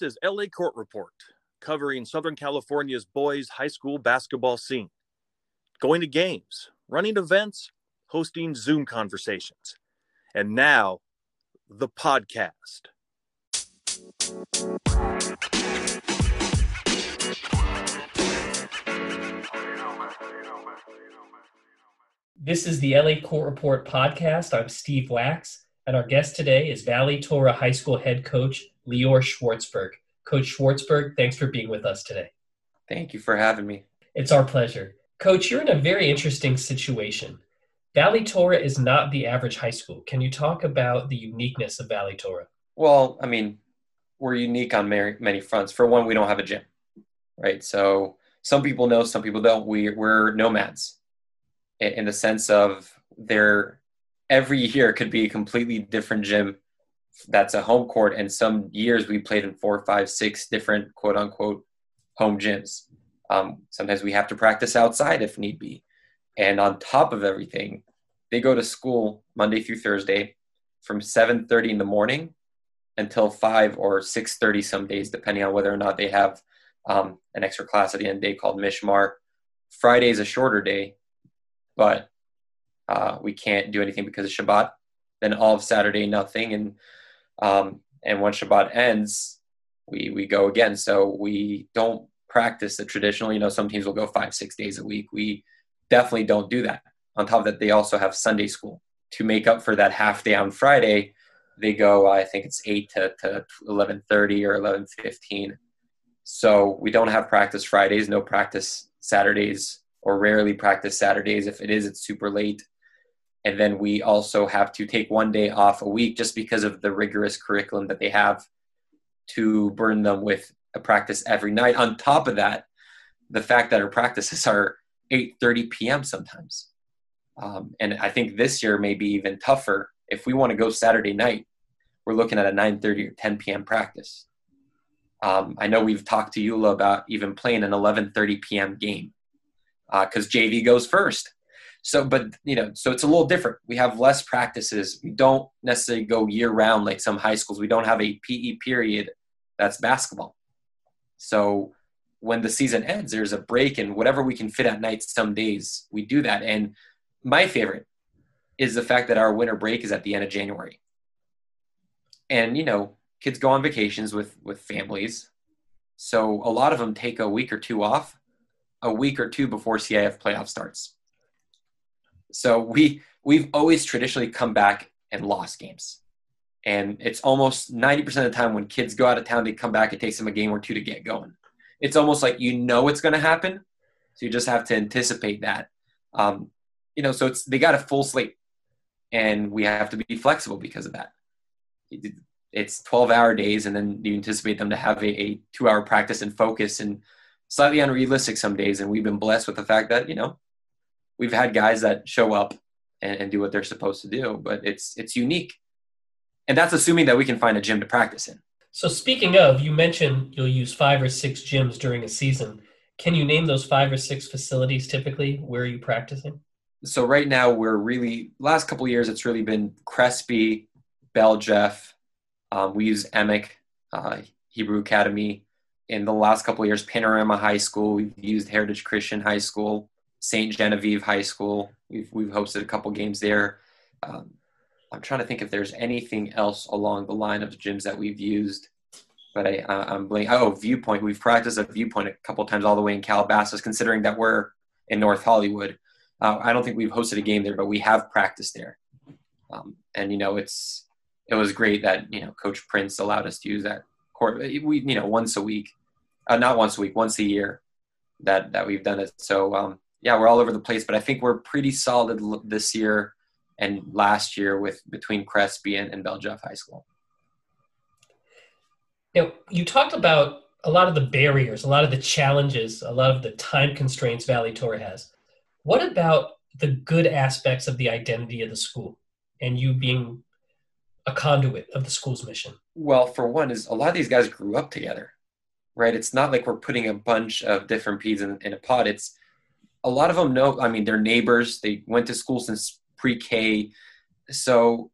This is LA Court Report, covering Southern California's boys' high school basketball scene. Going to games, running events, hosting Zoom conversations. And now, the podcast. This is the LA Court Report podcast. I'm Steve Wax, and our guest today is Valley Torah High School head coach Lior Schwartzberg. Coach Schwartzberg, thanks for being with us today. Thank you for having me. It's our pleasure. Coach, you're in a very interesting situation. Valley Torah is not the average high school. Can you talk about the uniqueness of Valley Torah? Well, I mean, we're unique on many fronts. For one, we don't have a gym, right? So some people know, some people don't. We, we're nomads in the sense of there every year could be a completely different gym that's a home court and some years we played in four five six different quote unquote home gyms. Um, sometimes we have to practice outside if need be. And on top of everything they go to school monday through thursday from 7.30 in the morning until 5 or 6.30 some days depending on whether or not they have um, an extra class at the end of the day called mishmar. Friday is a shorter day but uh, we can't do anything because of Shabbat. Then all of Saturday, nothing, and um, and when Shabbat ends, we we go again. So we don't practice the traditional. You know, some teams will go five six days a week. We definitely don't do that. On top of that, they also have Sunday school to make up for that half day on Friday. They go, I think it's eight to to eleven thirty or eleven fifteen. So we don't have practice Fridays, no practice Saturdays or rarely practice Saturdays. If it is, it's super late. And then we also have to take one day off a week just because of the rigorous curriculum that they have to burn them with a practice every night. On top of that, the fact that our practices are 8:30 p.m. sometimes, um, and I think this year may be even tougher. If we want to go Saturday night, we're looking at a 9:30 or 10 p.m. practice. Um, I know we've talked to Eula about even playing an 11:30 p.m. game because uh, JV goes first. So, but you know, so it's a little different. We have less practices. We don't necessarily go year round like some high schools. We don't have a PE period that's basketball. So when the season ends, there's a break, and whatever we can fit at night, some days we do that. And my favorite is the fact that our winter break is at the end of January. And you know, kids go on vacations with with families, so a lot of them take a week or two off a week or two before CIF playoff starts. So we we've always traditionally come back and lost games. And it's almost 90% of the time when kids go out of town, they come back, it takes them a game or two to get going. It's almost like you know it's going to happen. So you just have to anticipate that. Um, you know, so it's they got a full slate and we have to be flexible because of that. It's 12 hour days and then you anticipate them to have a, a two hour practice and focus and slightly unrealistic some days. And we've been blessed with the fact that, you know, we've had guys that show up and, and do what they're supposed to do, but it's, it's unique. And that's assuming that we can find a gym to practice in. So speaking of, you mentioned you'll use five or six gyms during a season. Can you name those five or six facilities typically? Where are you practicing? So right now we're really last couple years it's really been Crespi, Bell Jeff. Um, we use Emek, uh, Hebrew Academy, in the last couple years, Panorama High School. We've used Heritage Christian High School, St. Genevieve High School. We've we've hosted a couple games there. Um, I'm trying to think if there's anything else along the line of the gyms that we've used, but I, I'm blanking. Oh, Viewpoint. We've practiced at Viewpoint a couple times all the way in Calabasas, considering that we're in North Hollywood. Uh, I don't think we've hosted a game there, but we have practiced there. Um, and you know, it's it was great that you know Coach Prince allowed us to use that court. We you know once a week uh, not once a week, once a year that that we've done it. So um, yeah, we're all over the place, but I think we're pretty solid this year and last year with between Crespi and, and Bell Jeff High School. Now, you talked about a lot of the barriers, a lot of the challenges, a lot of the time constraints Valley Torah has. What about the good aspects of the identity of the school and you being a conduit of the school's mission? Well, for one, is a lot of these guys grew up together right? It's not like we're putting a bunch of different peas in, in a pot. It's a lot of them know, I mean, they're neighbors. They went to school since pre K. So,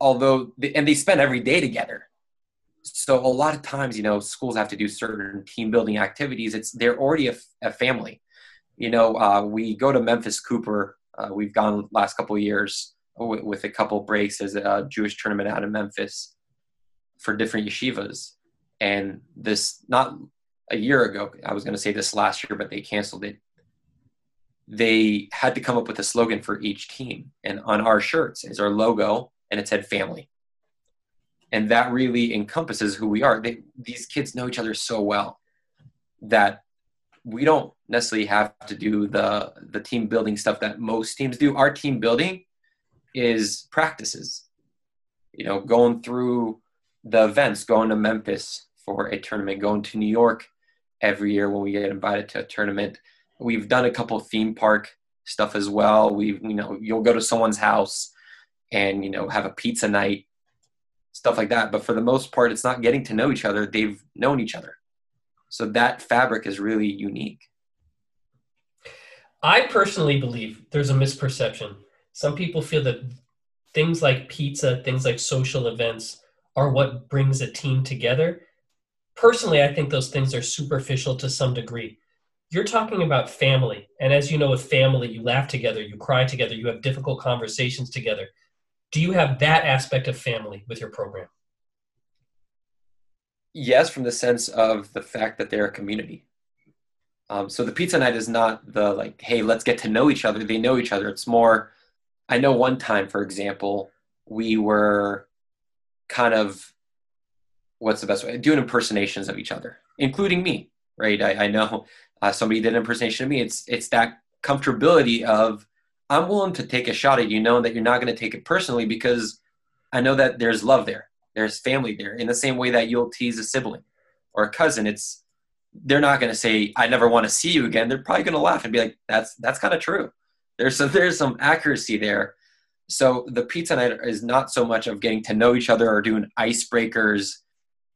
although, they, and they spend every day together. so a lot of times, you know, schools have to do certain team building activities. It's they're already a, a family. You know, uh, we go to Memphis Cooper. Uh, we've gone last couple years with, with, a couple breaks as a Jewish tournament out in Memphis for different yeshivas. And this not a year ago, I was going to say this last year, but they canceled it. They had to come up with a slogan for each team, and on our shirts is our logo, and it said family and that really encompasses who we are. They, these kids know each other so well that we don't necessarily have to do the the team building stuff that most teams do. Our team building is practices. You know, going through the events, going to Memphis for a tournament, going to New York every year when we get invited to a tournament. We've done a couple theme park stuff as well. We've you know, you'll go to someone's house and you know have a pizza night stuff like that. But for the most part, it's not getting to know each other. They've known each other. So that fabric is really unique. I personally believe there's a misperception. Some people feel that things like pizza, things like social events are what brings a team together. Personally, I think those things are superficial to some degree. You're talking about family. And as you know, with family, you laugh together, you cry together, you have difficult conversations together do you have that aspect of family with your program? Yes, from the sense of the fact that they're a community. Um, so the pizza night is not the like, hey, let's get to know each other. They know each other. It's more, I know one time, for example, we were kind of, what's the best way? Doing impersonations of each other, including me, right? I, I know uh, somebody did an impersonation of me. It's it's that comfortability of I'm willing to take a shot at you knowing that you're not going to take it personally because I know that there's love there. There's family there. In the same way that you'll tease a sibling or a cousin, it's they're not going to say I never want to see you again. They're probably going to laugh and be like that's that's kind of true. There's some there's some accuracy there. So the pizza night is not so much of getting to know each other or doing icebreakers.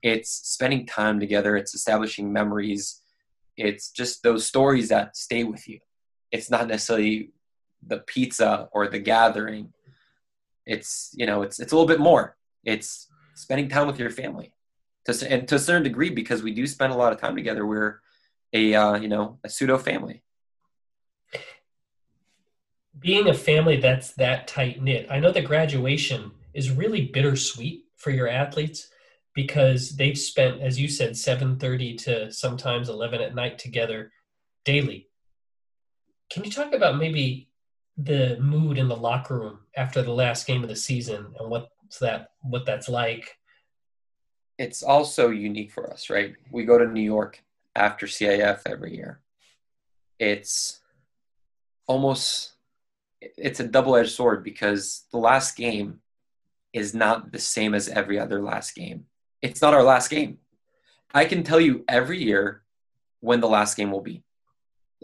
It's spending time together. It's establishing memories. It's just those stories that stay with you. It's not necessarily the pizza or the gathering. It's you know it's it's a little bit more. It's spending time with your family to and to a certain degree because we do spend a lot of time together. We're a uh, you know a pseudo family. Being a family that's that tight knit i know that graduation is really bittersweet for your athletes because they've spent as you said 7.30 to sometimes 11 at night together daily. Can you talk about maybe the mood in the locker room after the last game of the season and what's that what that's like? It's also unique for us right? We go to new york after cif every year. It's almost it's a double-edged sword because the last game is not the same as every other last game it's not our last game i can tell you every year when the last game will be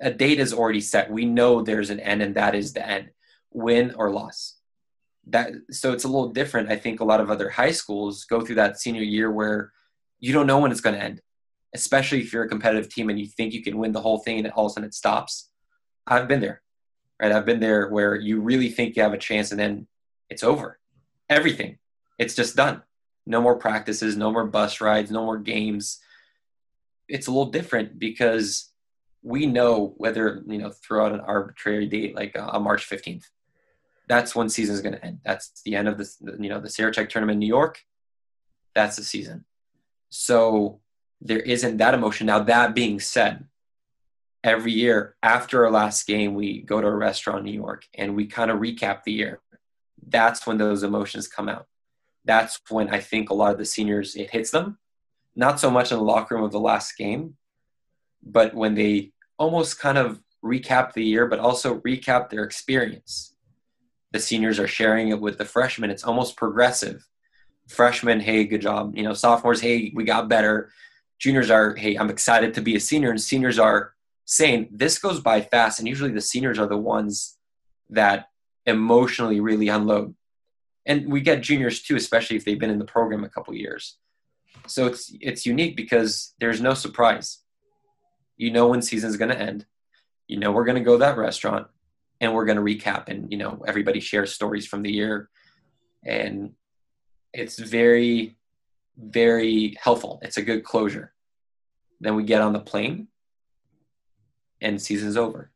a date is already set. We know there's an end, and that is the end, win or loss. That so it's a little different. I think a lot of other high schools go through that senior year where you don't know when it's going to end, especially if you're a competitive team and you think you can win the whole thing, and all of a sudden it stops. I've been there, right? I've been there where you really think you have a chance, and then it's over. Everything, it's just done. No more practices, no more bus rides, no more games. It's a little different because we know whether you know throughout an arbitrary date like uh, on March 15th, that's when season is going to end. That's the end of the you know the Sarachek tournament in New York. That's the season. So there isn't that emotion. Now that being said, every year after our last game, we go to a restaurant in New York and we kind of recap the year. That's when those emotions come out. That's when I think a lot of the seniors it hits them. Not so much in the locker room of the last game, but when they almost kind of recap the year, but also recap their experience, the seniors are sharing it with the freshmen. It's almost progressive. Freshmen, hey, good job. You know, sophomores, hey, we got better. Juniors are, hey, I'm excited to be a senior. And seniors are saying, this goes by fast. And usually the seniors are the ones that emotionally really unload. And we get juniors too, especially if they've been in the program a couple years. So it's it's unique because there's no surprise you know when season's going to end you know we're going to go to that restaurant and we're going to recap and you know everybody shares stories from the year and it's very very helpful. It's a good closure. Then we get on the plane and season's over.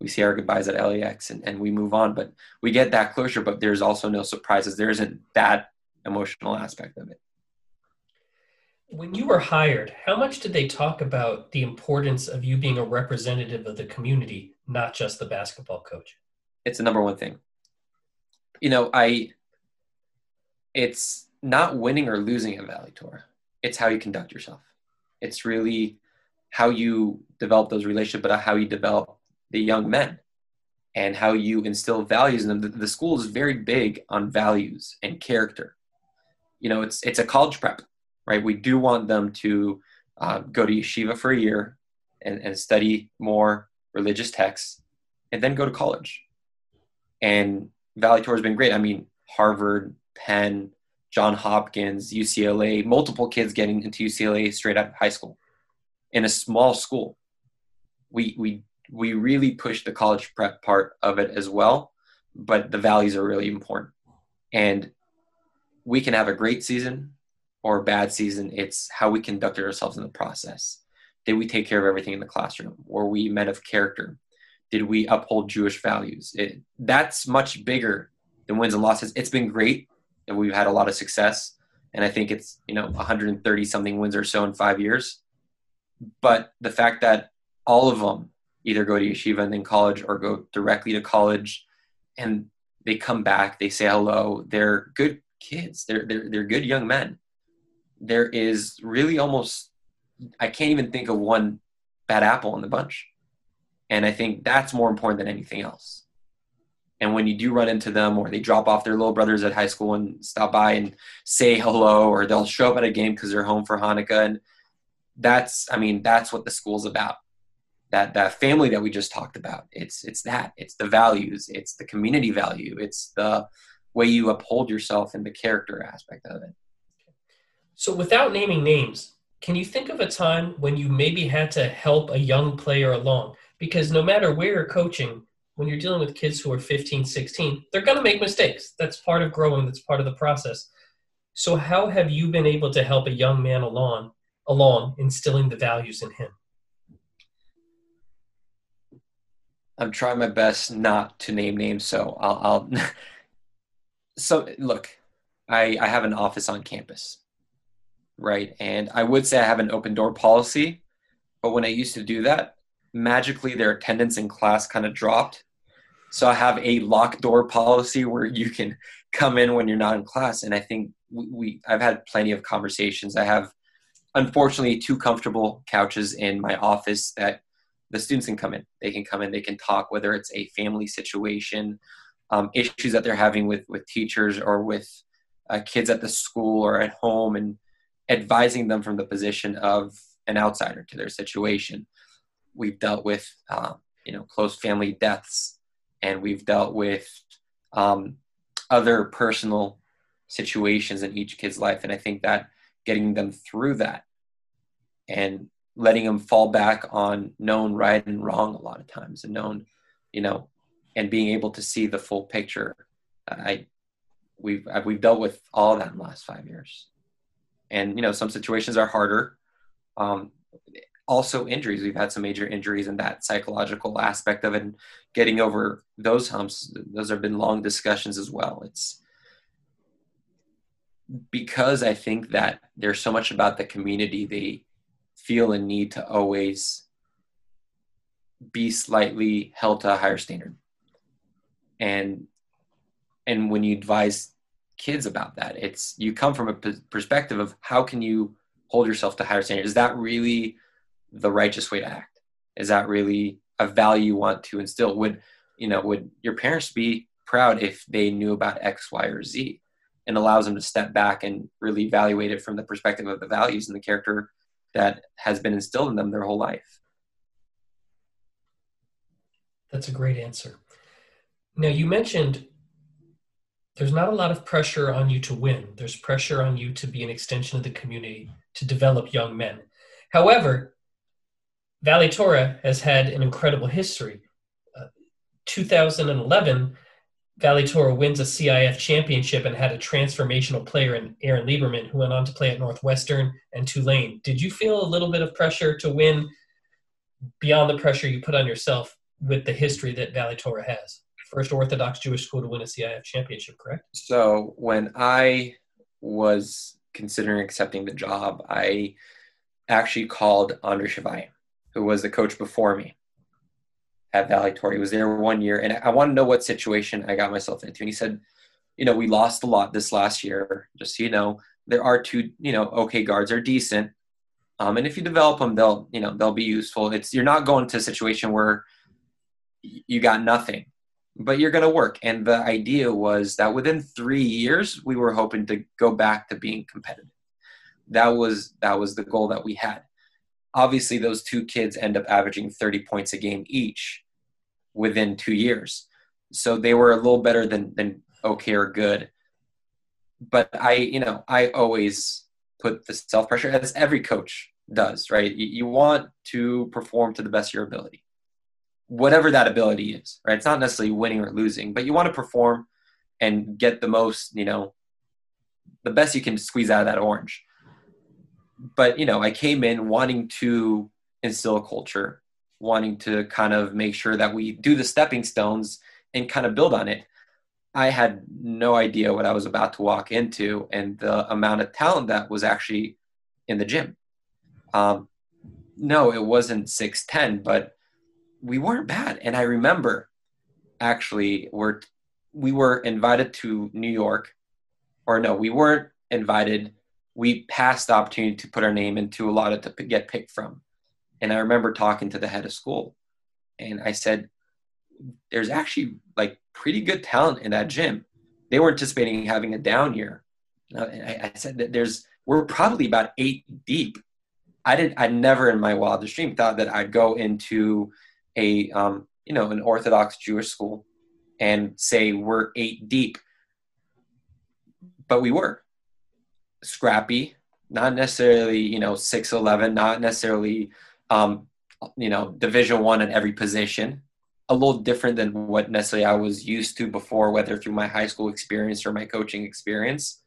We see our goodbyes at LAX and, and we move on. But we get that closure, but there's also no surprises. There isn't that emotional aspect of it. When you were hired, how much did they talk about the importance of you being a representative of the community, not just the basketball coach? It's the number one thing. You know, I it's not winning or losing at Valley Torah. It's how you conduct yourself. It's really how you develop those relationships, but how you develop the young men and how you instill values in them. The, the school is very big on values and character. You know, it's it's a college prep right? We do want them to uh, go to yeshiva for a year and, and study more religious texts and then go to college. And Valley Torah has been great. I mean, Harvard, Penn, John Hopkins, UCLA, multiple kids getting into UCLA straight out of high school in a small school. We, we, we really push the college prep part of it as well, but the values are really important. And we can have a great season or a bad season. It's how we conducted ourselves in the process. Did we take care of everything in the classroom? Were we men of character? Did we uphold Jewish values? It, that's much bigger than wins and losses. It's been great, and we've had a lot of success. And I think it's you know 130 something wins or so in five years. But the fact that all of them either go to yeshiva and then college, or go directly to college, and they come back, they say hello. They're good kids. They're they're they're good young men there is really almost I can't even think of one bad apple in the bunch. And I think that's more important than anything else. And when you do run into them or they drop off their little brothers at high school and stop by and say hello or they'll show up at a game because they're home for Hanukkah and that's I mean that's what the school's about. That that family that we just talked about. It's it's that. It's the values, it's the community value, it's the way you uphold yourself and the character aspect of it. So, without naming names, can you think of a time when you maybe had to help a young player along? Because no matter where you're coaching, when you're dealing with kids who are 15, 16, they're going to make mistakes. That's part of growing, that's part of the process. So, how have you been able to help a young man along, along instilling the values in him? I'm trying my best not to name names, so I'll. I'll so look, I I have an office on campus, right? And I would say I have an open door policy, but when I used to do that, magically their attendance in class kind of dropped. So I have a locked door policy where you can come in when you're not in class. And I think we, we I've had plenty of conversations. I have unfortunately two comfortable couches in my office that the students can come in. They can come in, they can talk, whether it's a family situation, um, issues that they're having with with teachers or with uh, kids at the school or at home, and advising them from the position of an outsider to their situation. We've dealt with, uh, you know, close family deaths, and we've dealt with um, other personal situations in each kid's life. And I think that getting them through that and letting them fall back on known right and wrong a lot of times and known, you know, and being able to see the full picture. I we've we've dealt with all that in the last five years. And you know some situations are harder. Um, also injuries. We've had some major injuries and that psychological aspect of it and getting over those humps. Those have been long discussions as well. It's because i think that there's so much about the community they feel a need to always be slightly held to a higher standard and and when you advise kids about that. It's you come from a perspective of how can you hold yourself to higher standards? Is that really the righteous way to act? Is that really a value you want to instill? Would you know? Would your parents be proud if they knew about X, Y, or Z? And allows them to step back and really evaluate it from the perspective of the values and the character that has been instilled in them their whole life. That's a great answer. Now, you mentioned there's not a lot of pressure on you to win. There's pressure on you to be an extension of the community, to develop young men. However, Valley Torah has had an incredible history. Uh, 2011, Valley Torah wins a CIF championship and had a transformational player in Aaron Liberman, who went on to play at Northwestern and Tulane. Did you feel a little bit of pressure to win beyond the pressure you put on yourself with the history that Valley Torah has? First Orthodox Jewish school to win a CIF championship, correct? So when I was considering accepting the job, I actually called Andre Chevalier, who was the coach before me at Valley Torah. He was there one year, and I want to know what situation I got myself into. And he said, you know, we lost a lot this last year. Just so you know, there are two, you know, okay guards are decent, um, and if you develop them, they'll, you know, they'll be useful. It's you're not going to a situation where you got nothing, but you're going to work. And the idea was that within three years, we were hoping to go back to being competitive. That was that was the goal that we had obviously those two kids end up averaging 30 points a game each within two years. So they were a little better than than okay or good. But i you know i always put the self pressure as every coach does right? You, you want to perform to the best of your ability whatever that ability is right? It's not necessarily winning or losing but you want to perform and get the most you know the best you can squeeze out of that orange but you know, I came in wanting to instill culture, wanting to kind of make sure that we do the stepping stones and kind of build on it. I had no idea what I was about to walk into and the amount of talent that was actually in the gym. Um, no, it wasn't 6'10, but we weren't bad. And I remember actually we're, we were invited to New York, or no, we weren't invited we passed the opportunity to put our name into a lot of to get picked from. And I remember talking to the head of school, and I said, "There's actually like pretty good talent in that gym." They were anticipating having a down year. Uh, I, I said that there's we're probably about eight deep. I didn't. I never in my wildest dream thought that I'd go into a um, you know an Orthodox Jewish school and say we're eight deep, but we were scrappy, not necessarily you know six eleven, not necessarily um, you know Division One in every position. A little different than what necessarily I was used to before, whether through my high school experience or my coaching experience.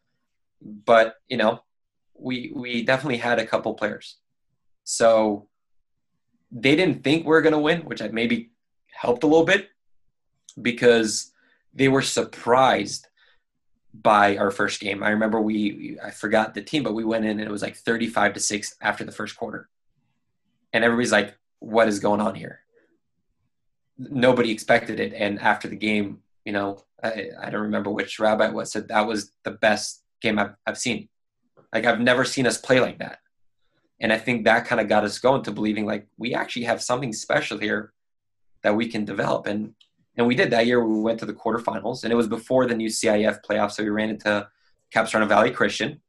But you know, we we definitely had a couple players, so they didn't think we are going to win, which maybe helped a little bit because they were surprised by our first game. I remember we I forgot the team, but we went in and it was like 35 to 6 after the first quarter. And everybody's like, what is going on here? Nobody expected it. And after the game, you know, I, I don't remember which rabbi it was said that was the best game I've, I've seen. Like I've never seen us play like that. And I think that kind of got us going to believing like we actually have something special here that we can develop. And and we did that year. We went to the quarterfinals, and it was before the new CIF playoffs. So we ran into Capistrano Valley Christian.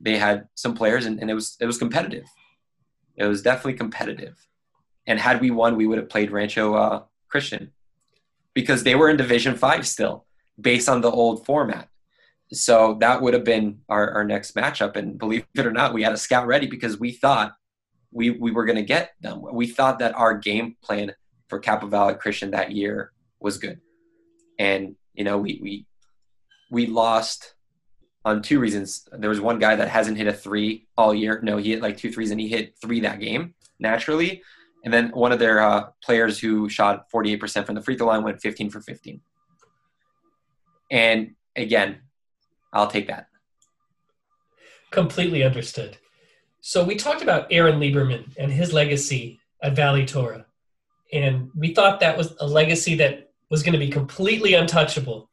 They had some players, and, and it was it was competitive. It was definitely competitive. And had we won, we would have played Rancho uh, Christian because they were in Division Five still, based on the old format. So that would have been our, our next matchup. And believe it or not, we had a scout ready because we thought we, we were going to get them. We thought that our game plan for Capistrano Valley Christian that year was good. And you know, we we we lost on two reasons. There was one guy that hasn't hit a three all year. No, he hit like two threes and he hit three that game naturally. And then one of their uh, players who shot 48% from the free throw line went 15 for 15. And again, I'll take that. Completely understood. So we talked about Aaron Liberman and his legacy at Valley Torah and we thought that was a legacy that was going to be completely untouchable.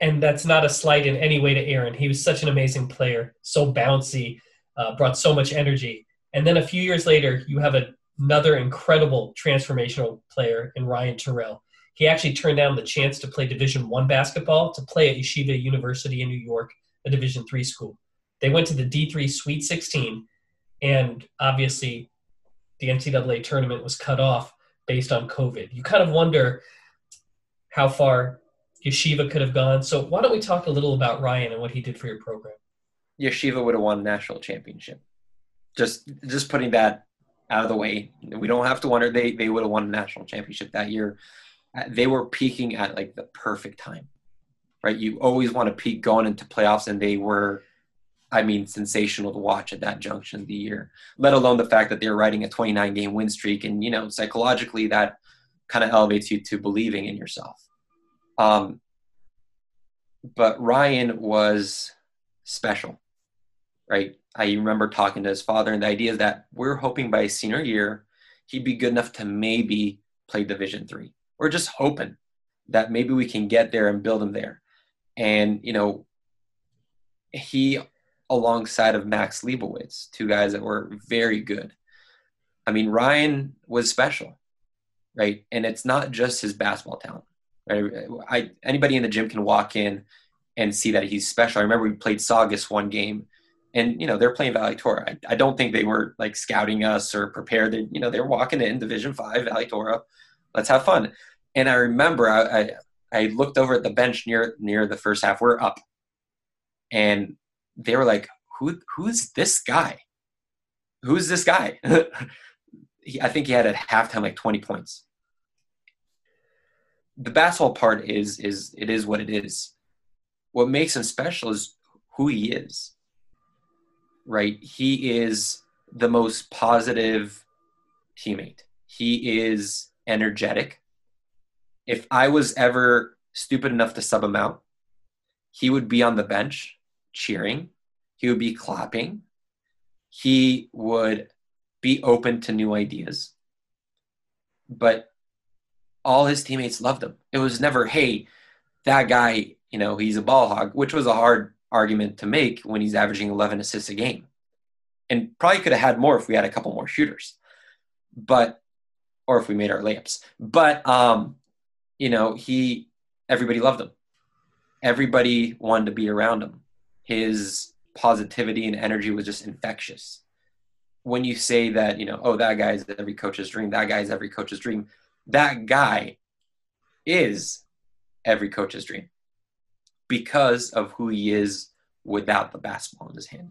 And that's not a slight in any way to Aaron. He was such an amazing player, so bouncy, uh, brought so much energy. And then a few years later, you have a, another incredible transformational player in Ryan Turell. He actually turned down the chance to play Division One basketball to play at Yeshiva University in New York, a Division Three school. They went to the D3 Sweet 16, and obviously the NCAA tournament was cut off based on COVID. You kind of wonder how far Yeshiva could have gone. So why don't we talk a little about Ryan and what he did for your program? Yeshiva would have won national championship. Just just putting that out of the way. We don't have to wonder they they would have won a national championship that year. Uh, they were peaking at like the perfect time, right? You always want to peak going into playoffs, and they were, I mean, sensational to watch at that junction of the year. Let alone the fact that they're riding a 29 game win streak, and you know, psychologically that kind of elevates you to believing in yourself. Um, but Ryan was special, right? I remember talking to his father, and the idea is that we're hoping by his senior year he'd be good enough to maybe play Division three. We're just hoping that maybe we can get there and build him there. And you know, he alongside of Max Leibowitz, two guys that were very good. I mean, Ryan was special, right? And it's not just his basketball talent. Right? I anybody in the gym can walk in and see that he's special. I remember we played Saugus one game, and you know they're playing Valley Torah. I, I don't think they were like scouting us or prepared. They, you know, they're walking in Division Five Valley Valictora. Let's have fun. And I remember I, I I looked over at the bench near near the first half. We're up, and they were like, "Who who's this guy? Who's this guy?" he, I think he had at halftime like 20 points. The basketball part is is it is what it is. What makes him special is who he is. Right? He is the most positive teammate. He is energetic. If I was ever stupid enough to sub him out, he would be on the bench cheering. He would be clapping. He would be open to new ideas. But all his teammates loved him. It was never, hey, that guy, you know, he's a ball hog, which was a hard argument to make when he's averaging 11 assists a game. And probably could have had more if we had a couple more shooters. But, or if we made our layups. But, um, you know, he, everybody loved him. Everybody wanted to be around him. His positivity and energy was just infectious when you say that, you know, oh, that guy is every coach's dream, that guy is every coach's dream, that guy is every coach's dream because of who he is without the basketball in his hand.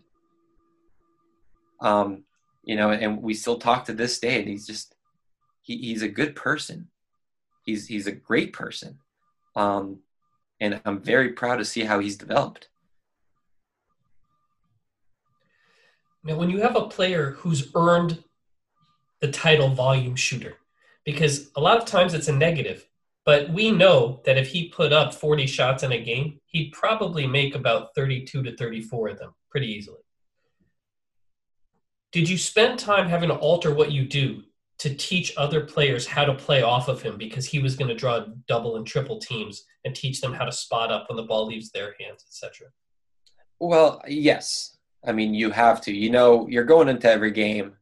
Um, you know, and we still talk to this day, and he's just he, he's a good person. He's he's a great person, um, and I'm very proud to see how he's developed. Now, when you have a player who's earned the title volume shooter, because a lot of times it's a negative, but we know that if he put up 40 shots in a game, he'd probably make about 32 to 34 of them pretty easily. Did you spend time having to alter what you do to teach other players how to play off of him because he was going to draw double and triple teams and teach them how to spot up when the ball leaves their hands, etc.? Well, yes. I mean, you have to. You know, you're going into every game,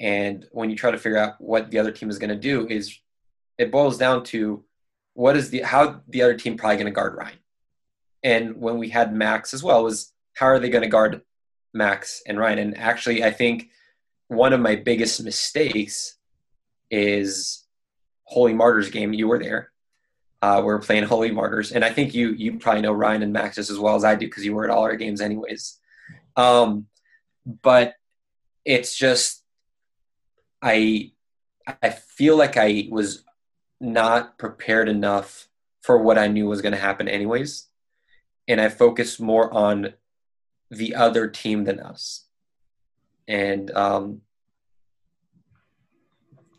and when you try to figure out what the other team is going to do, is it boils down to what is the how the other team probably going to guard Ryan. And when we had Max as well, was how are they going to guard Max and Ryan? And actually, I think one of my biggest mistakes is Holy Martyrs game. You were there. Uh, we're playing Holy Martyrs, and I think you you probably know Ryan and Max as well as I do because you were at all our games anyways. Um, but it's just I I feel like I was not prepared enough for what I knew was going to happen anyways, and I focused more on the other team than us, and um,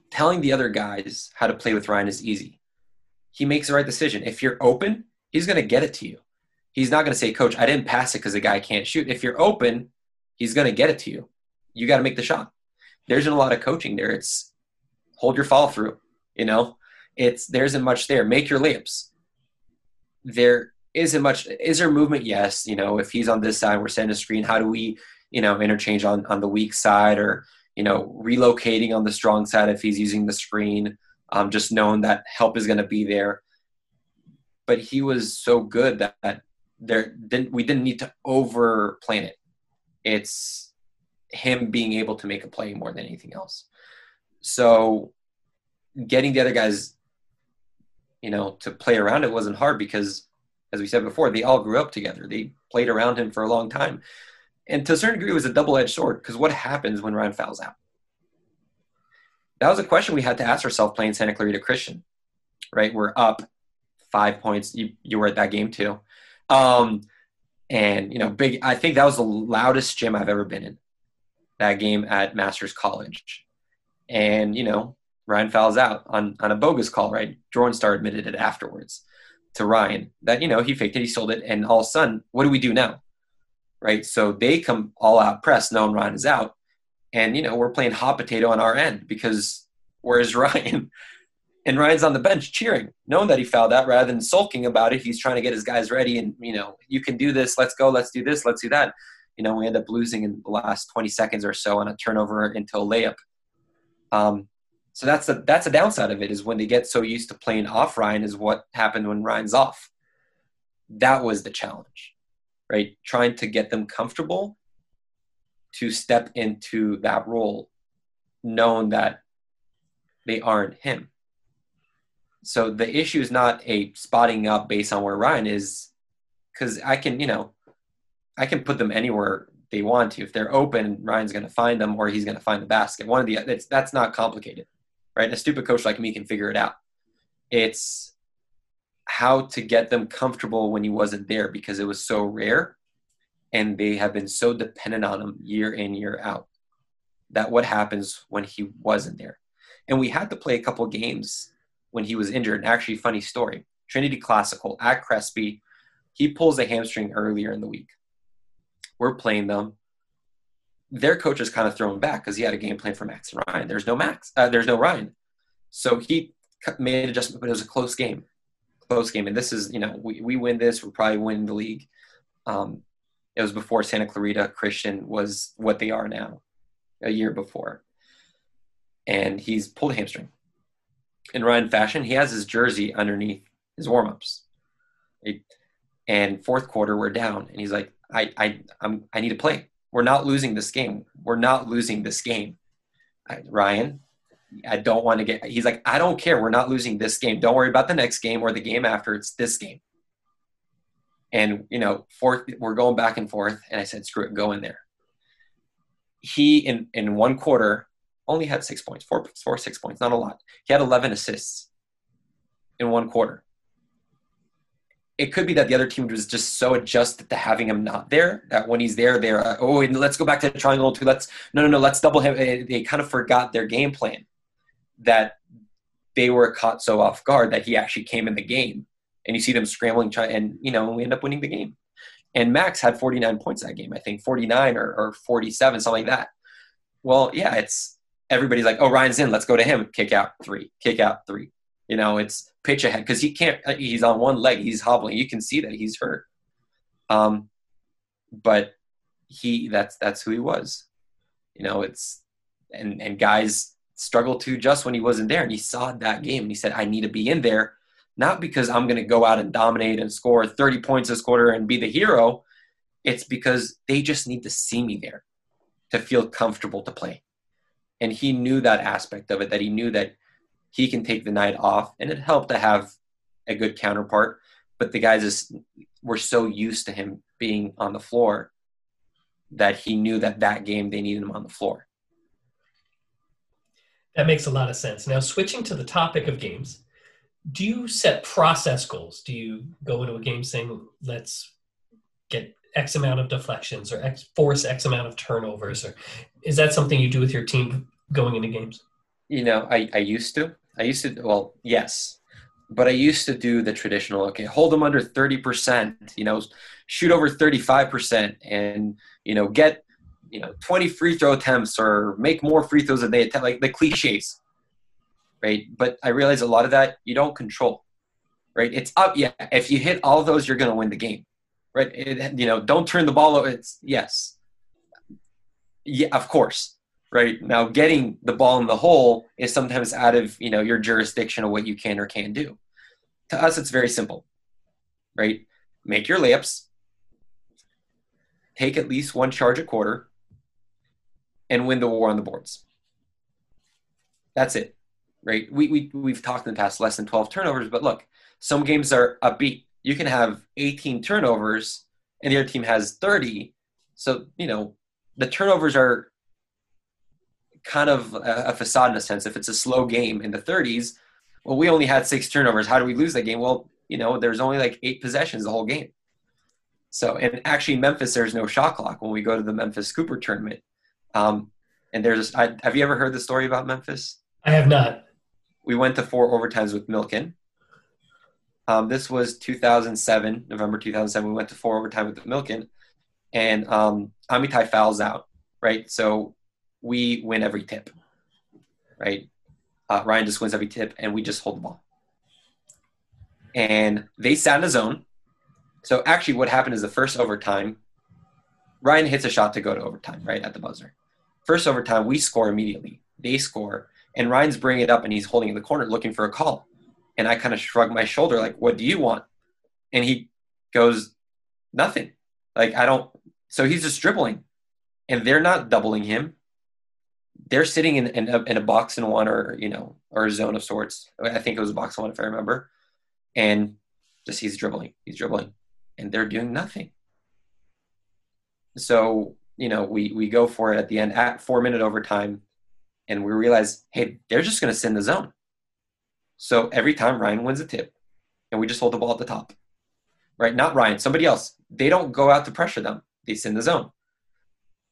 telling the other guys how to play with Ryan is easy. He makes the right decision. If you're open, he's going to get it to you he's not going to say, Coach, I didn't pass it because the guy can't shoot. If you're open, he's going to get it to you. You got to make the shot. There's a lot of coaching there. It's hold your follow through. You know, it's there isn't much there. Make your layups. There isn't much. Is there movement? Yes. You know, if he's on this side, we're sending a screen. How do we, you know, interchange on on the weak side or you know relocating on the strong side if he's using the screen? Um, just knowing that help is going to be there. But he was so good that, that there didn't we didn't need to over plan it. It's him being able to make a play more than anything else. So getting the other guys, you know, to play around it wasn't hard because, as we said before, they all grew up together. They played around him for a long time. And to a certain degree, it was a double edged sword because what happens when Ryan fouls out? That was a question we had to ask ourselves playing Santa Clarita Christian. right? We're up five points. You you were at that game too. Um, and you know, big. I think that was the loudest gym I've ever been in. That game at Masters College, and you know, Ryan fouls out on on a bogus call. Right, Jordan Star admitted it afterwards to Ryan that you know he faked it, he sold it, and all of a sudden, what do we do now? Right, so they come all out press, knowing Ryan is out, and you know we're playing hot potato on our end because where's Ryan? And Ryan's on the bench cheering, knowing that he fouled out rather than sulking about it. He's trying to get his guys ready and, you know, you can do this. Let's go. Let's do this. Let's do that. You know, we end up losing in the last 20 seconds or so on a turnover into a layup. Um, so that's the that's a downside of it is when they get so used to playing off Ryan is what happened when Ryan's off. That was the challenge, right? Trying to get them comfortable to step into that role, knowing that they aren't him so the issue is not a spotting up based on where Ryan is, because I can, you know, I can put them anywhere they want to. If they're open, Ryan's going to find them, or he's going to find the basket. One of the that's that's not complicated, right? A stupid coach like me can figure it out. It's how to get them comfortable when he wasn't there because it was so rare, and they have been so dependent on him year in year out. That what happens when he wasn't there, and we had to play a couple games when he was injured. Actually, funny story. Trinity Classical at Crespi, he pulls a hamstring earlier in the week. We're playing them. Their coach is kind of thrown back because he had a game plan for Max and Ryan. There's no Max. Uh, there's no Ryan. So he made an adjustment, but it was a close game. Close game. And this is, you know, we, we win this, we're probably winning the league. Um, it was before Santa Clarita Christian was what they are now, a year before. And he's pulled a hamstring in Ryan fashion, he has his jersey underneath his warmups. And fourth quarter, we're down, and he's like, "I, I, I'm, I need to play. We're not losing this game. We're not losing this game." I, Ryan, I don't want to get. He's like, "I don't care. We're not losing this game. Don't worry about the next game or the game after. It's this game." And you know, fourth, we're going back and forth, and I said, "Screw it, go in there." He in in one quarter only had six points, four, four, six points, not a lot. He had 11 assists in one quarter. It could be that the other team was just so adjusted to having him not there that when he's there, they're oh, let's go back to the triangle two. Let's no, no, no, let's double him. They kind of forgot their game plan that they were caught so off guard that he actually came in the game, and you see them scrambling, try, and you know we end up winning the game. And Max had 49 points that game, I think 49 or, or 47, something like that. Well, yeah, it's everybody's like, oh, Ryan's in, let's go to him. Kick out three, kick out three. You know, it's pitch ahead because he can't. Uh, he's on one leg. He's hobbling. You can see that he's hurt. Um, but he that's that's who he was. You know, it's and and guys struggle to just when he wasn't there. And he saw that game and he said, I need to be in there, not because I'm going to go out and dominate and score 30 points this quarter and be the hero. It's because they just need to see me there to feel comfortable to play and he knew that aspect of it that he knew that he can take the night off. And it helped to have a good counterpart. But the guys just were so used to him being on the floor that he knew that that game they needed him on the floor. That makes a lot of sense. Now switching to the topic of games do you set process goals? Do you go into a game saying let's get X amount of deflections or X force X amount of turnovers? Or is that something you do with your team going into games? You know, I, I used to. I used to, well, yes. But I used to do the traditional, okay, hold them under 30%, you know, shoot over 35% and, you know, get, you know, 20 free throw attempts or make more free throws than they attempt, like the cliches, right? But I realize a lot of that you don't control, right? It's up, yeah. If you hit all those, you're going to win the game right? It, you know, don't turn the ball over. It's yes, yeah, of course, right? Now, getting the ball in the hole is sometimes out of you know your jurisdiction of what you can or can't do. To us, it's very simple, right? Make your layups, take at least one charge a quarter, and win the war on the boards. That's it, right? We, we, we've talked in the past less than 12 turnovers, but look, some games are upbeat you can have 18 turnovers and the other team has 30. So, you know, the turnovers are kind of a, facade in a sense. If it's a slow game in the 30s, well, we only had six turnovers. How do we lose that game? Well, you know, there's only like eight possessions the whole game. So, and actually, in Memphis, there's no shot clock when we go to the Memphis Cooper tournament. Um, and there's, I, have you ever heard the story about Memphis? I have not. We went to four overtimes with Milken. Um, this was 2007, November 2007. We went to four overtime with the Milken, and um, Amitai fouls out, right? So we win every tip, right? Uh, Ryan just wins every tip, and we just hold the ball. And they sat in a zone. So actually, what happened is the first overtime, Ryan hits a shot to go to overtime, right at the buzzer. First overtime, we score immediately. They score, and Ryan's bringing it up, and he's holding in the corner looking for a call. And I kind of shrug my shoulder, like, "What do you want?" And he goes, "Nothing." Like I don't. So he's just dribbling, and they're not doubling him they're sitting in, in a, in, a, box and one or you know or a zone of sorts. I think it was a box one if I remember, and just he's dribbling, he's dribbling, and they're doing nothing. So you know we we go for it at the end at four minute overtime, and we realize hey they're just going to send the zone. So every time Ryan wins a tip, and we just hold the ball at the top, right? Not Ryan, somebody else. They don't go out to pressure them. They sit in the zone.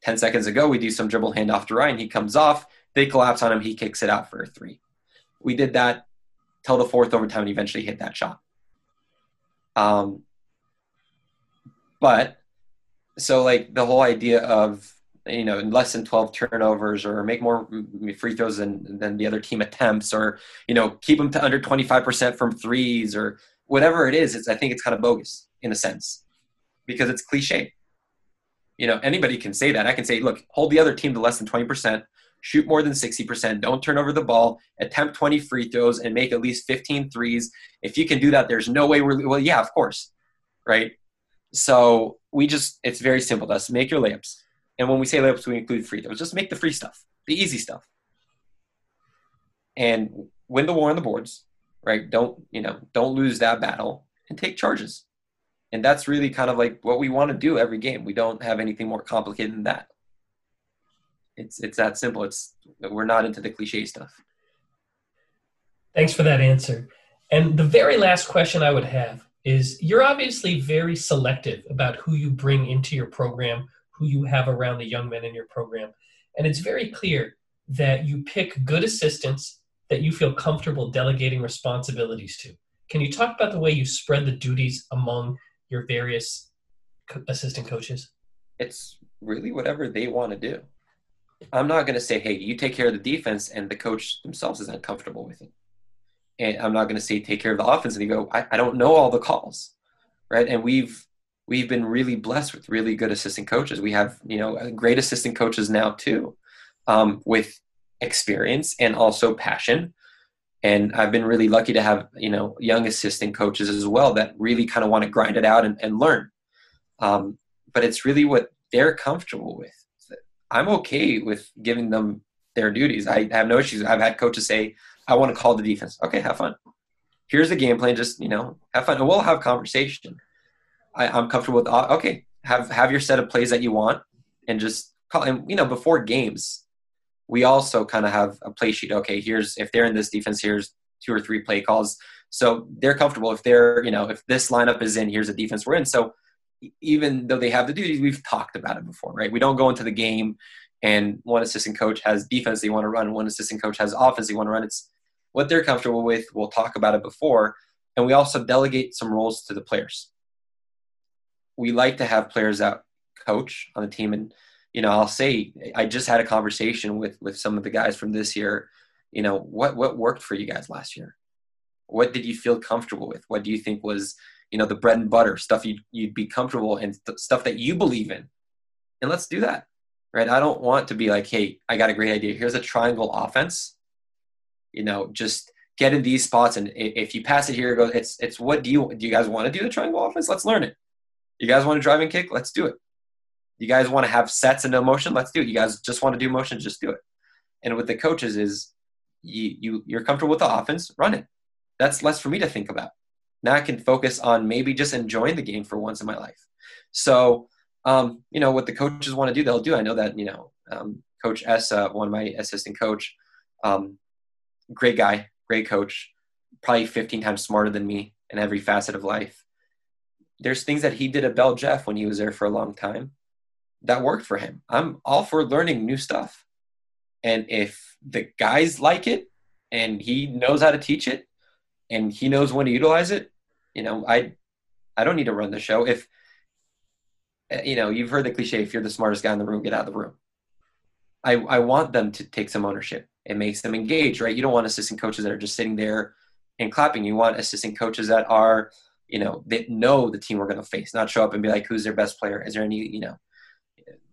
10 seconds ago, we do some dribble handoff to Ryan. He comes off. They collapse on him. He kicks it out for a three. We did that till the fourth overtime and eventually hit that shot. Um, but so like the whole idea of you know in less than 12 turnovers or make more free throws than, than the other team attempts or you know keep them to under 25% from threes or whatever it is it's i think it's kind of bogus in a sense because it's cliche you know, anybody can say that. I can say, look, hold the other team to less than 20%, shoot more than 60%, don't turn over the ball, attempt 20 free throws, and make at least 15 threes. If you can do that, there's no way we're, well, yeah, of course, right? So we just, it's very simple to us. Make your layups. And when we say layups, we include free throws. Just make the free stuff, the easy stuff. And win the war on the boards, right? Don't, you know, don't lose that battle and take charges and that's really kind of like what we want to do every game. We don't have anything more complicated than that. It's it's that simple. It's we're not into the cliche stuff. Thanks for that answer. And the very last question I would have is you're obviously very selective about who you bring into your program, who you have around the young men in your program. And it's very clear that you pick good assistants that you feel comfortable delegating responsibilities to. Can you talk about the way you spread the duties among your various co- assistant coaches? It's really whatever they want to do. I'm not going to say, hey, you take care of the defense, and the coach themselves is uncomfortable with it. And I'm not going to say take care of the offense, and they go, I, I don't know all the calls, right? And we've we've been really blessed with really good assistant coaches. We have you know great assistant coaches now too, um, with experience and also passion and I've been really lucky to have you know young assistant coaches as well that really kind of want to grind it out and, and learn. Um, but it's really what they're comfortable with. I'm okay with giving them their duties. I have no issues. I've had coaches say, "I want to call the defense." Okay, have fun. Here's the game plan. Just you know, have fun, and we'll have conversation. I, I'm comfortable with. Uh, okay, have have your set of plays that you want, and just call. And you know, before games, we also kind of have a play sheet. Okay, here's if they're in this defense, here's two or three play calls. So they're comfortable. If they're, you know, if this lineup is in, here's the defense we're in. So even though they have the duties, we've talked about it before, right? We don't go into the game and one assistant coach has defense they want to run, one assistant coach has offense they want to run. It's what they're comfortable with. We'll talk about it before. And we also delegate some roles to the players. We like to have players that coach on the team and you know, I'll say I just had a conversation with with some of the guys from this year. You know, what what worked for you guys last year? What did you feel comfortable with? What do you think was you know the bread and butter stuff you'd you'd be comfortable and th- stuff that you believe in? And let's do that, right? I don't want to be like, hey, I got a great idea. Here's a triangle offense. You know, just get in these spots, and if you pass it here, it goes. It's it's what do you do? You guys want to do the triangle offense? Let's learn it. You guys want to drive and kick? Let's do it. You guys want to have sets and no motion? Let's do it. You guys just want to do motion? Just do it. And with the coaches is you, you you're comfortable with the offense, run it. That's less for me to think about. Now I can focus on maybe just enjoying the game for once in my life. So, um, you know, what the coaches want to do, they'll do. I know that, you know, um, Coach S, uh, one of my assistant coach, um, great guy, great coach, probably 15 times smarter than me in every facet of life. There's things that he did at Bell Jeff when he was there for a long time that worked for him. I'm all for learning new stuff. And if the guys like it and he knows how to teach it and he knows when to utilize it, you know, I I don't need to run the show. If eh, you know, you've heard the cliche, if you're the smartest guy in the room, get out of the room. I, I want them to take some ownership. It makes them engage, right? You don't want assistant coaches that are just sitting there and clapping. You want assistant coaches that are, you know, that know the team we're going to face, not show up and be like, who's their best player? Is there any, you know,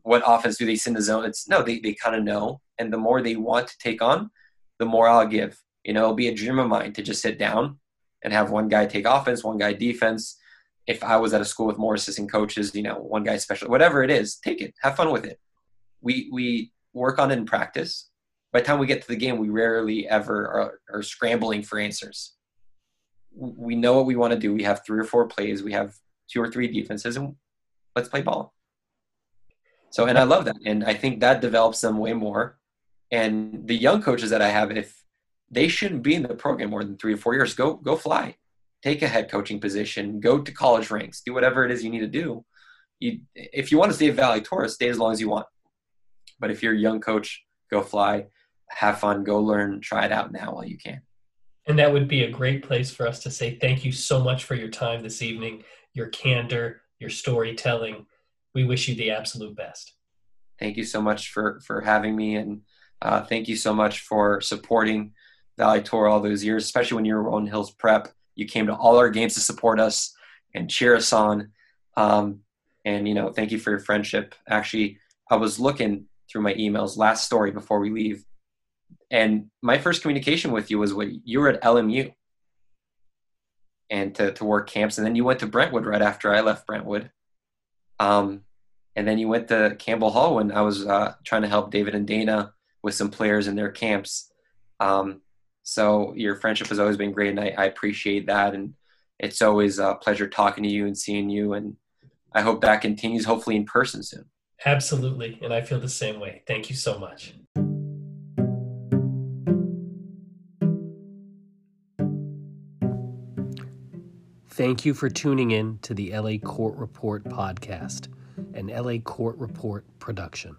what offense do they send the zone? It's no, they, they kind of know. And the more they want to take on, the more I'll give. You know, it'll be a dream of mine to just sit down and have one guy take offense, one guy defense. If I was at a school with more assistant coaches, you know, one guy special, whatever it is, take it, have fun with it. We we work on it in practice. By the time we get to the game, we rarely ever are, are scrambling for answers. We know what we want to do. We have three or four plays. We have two or three defenses, and let's play ball. So, and I love that, and I think that develops them way more. And the young coaches that I have, if they shouldn't be in the program more than three or four years, go go fly, take a head coaching position, go to college ranks, do whatever it is you need to do. You, if you want to stay at Valley Torah, stay as long as you want. But if you're a young coach, go fly, have fun, go learn, try it out now while you can. And that would be a great place for us to say thank you so much for your time this evening, your candor, your storytelling. We wish you the absolute best. Thank you so much for for having me, and uh, thank you so much for supporting Valley Torah all those years, especially when you were on Hills Prep. You came to all our games to support us and cheer us on. Um, and you know, thank you for your friendship. Actually, I was looking through my emails. Last story before we leave. And my first communication with you was when you were at LMU and to, to work camps. And then you went to Brentwood right after I left Brentwood. Um, and then you went to Campbell Hall when I was uh, trying to help David and Dana with some players in their camps. Um, so your friendship has always been great, and I, I, appreciate that. And it's always a pleasure talking to you and seeing you. And I hope that continues, hopefully in person soon. Absolutely. And I feel the same way. Thank you so much. Thank you for tuning in to the LA Court Report podcast, an LA Court Report production.